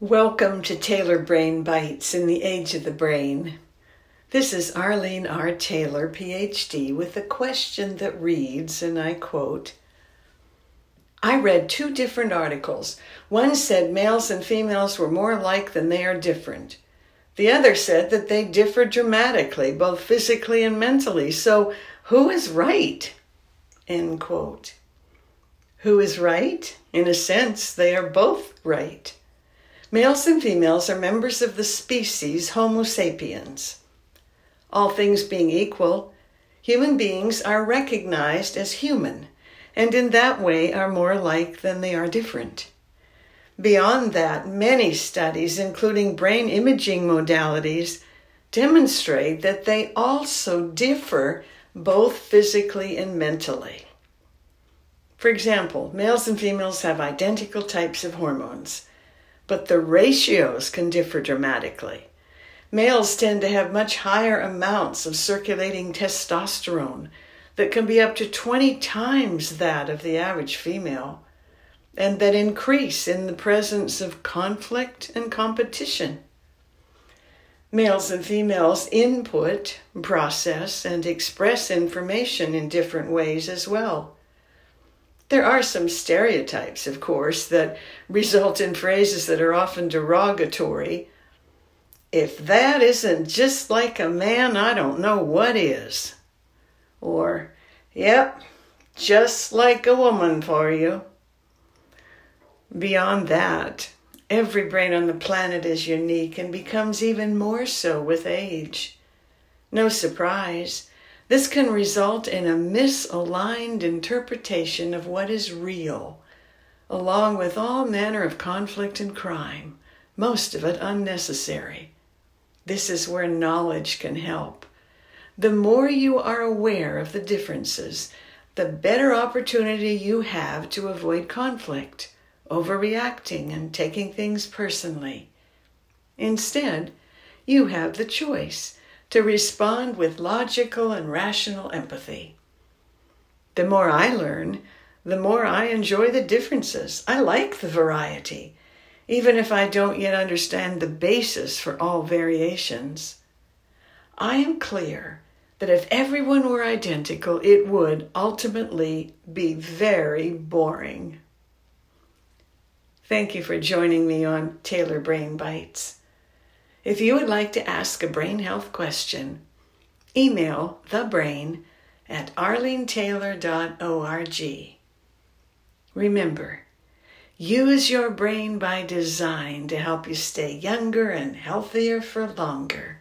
Welcome to Taylor Brain Bites in the Age of the Brain. This is Arlene R. Taylor, PhD, with a question that reads, and I quote I read two different articles. One said males and females were more alike than they are different. The other said that they differ dramatically, both physically and mentally. So, who is right? End quote. Who is right? In a sense, they are both right. Males and females are members of the species Homo sapiens. All things being equal, human beings are recognized as human, and in that way are more alike than they are different. Beyond that, many studies, including brain imaging modalities, demonstrate that they also differ both physically and mentally. For example, males and females have identical types of hormones but the ratios can differ dramatically. Males tend to have much higher amounts of circulating testosterone that can be up to 20 times that of the average female, and that increase in the presence of conflict and competition. Males and females input, process, and express information in different ways as well. There are some stereotypes, of course, that result in phrases that are often derogatory. If that isn't just like a man, I don't know what is. Or, yep, just like a woman for you. Beyond that, every brain on the planet is unique and becomes even more so with age. No surprise. This can result in a misaligned interpretation of what is real, along with all manner of conflict and crime, most of it unnecessary. This is where knowledge can help. The more you are aware of the differences, the better opportunity you have to avoid conflict, overreacting, and taking things personally. Instead, you have the choice to respond with logical and rational empathy. The more I learn, the more I enjoy the differences. I like the variety, even if I don't yet understand the basis for all variations. I am clear that if everyone were identical, it would ultimately be very boring. Thank you for joining me on Taylor Brain Bites. If you would like to ask a brain health question, email thebrain at arlenetaylor.org. Remember, use your brain by design to help you stay younger and healthier for longer.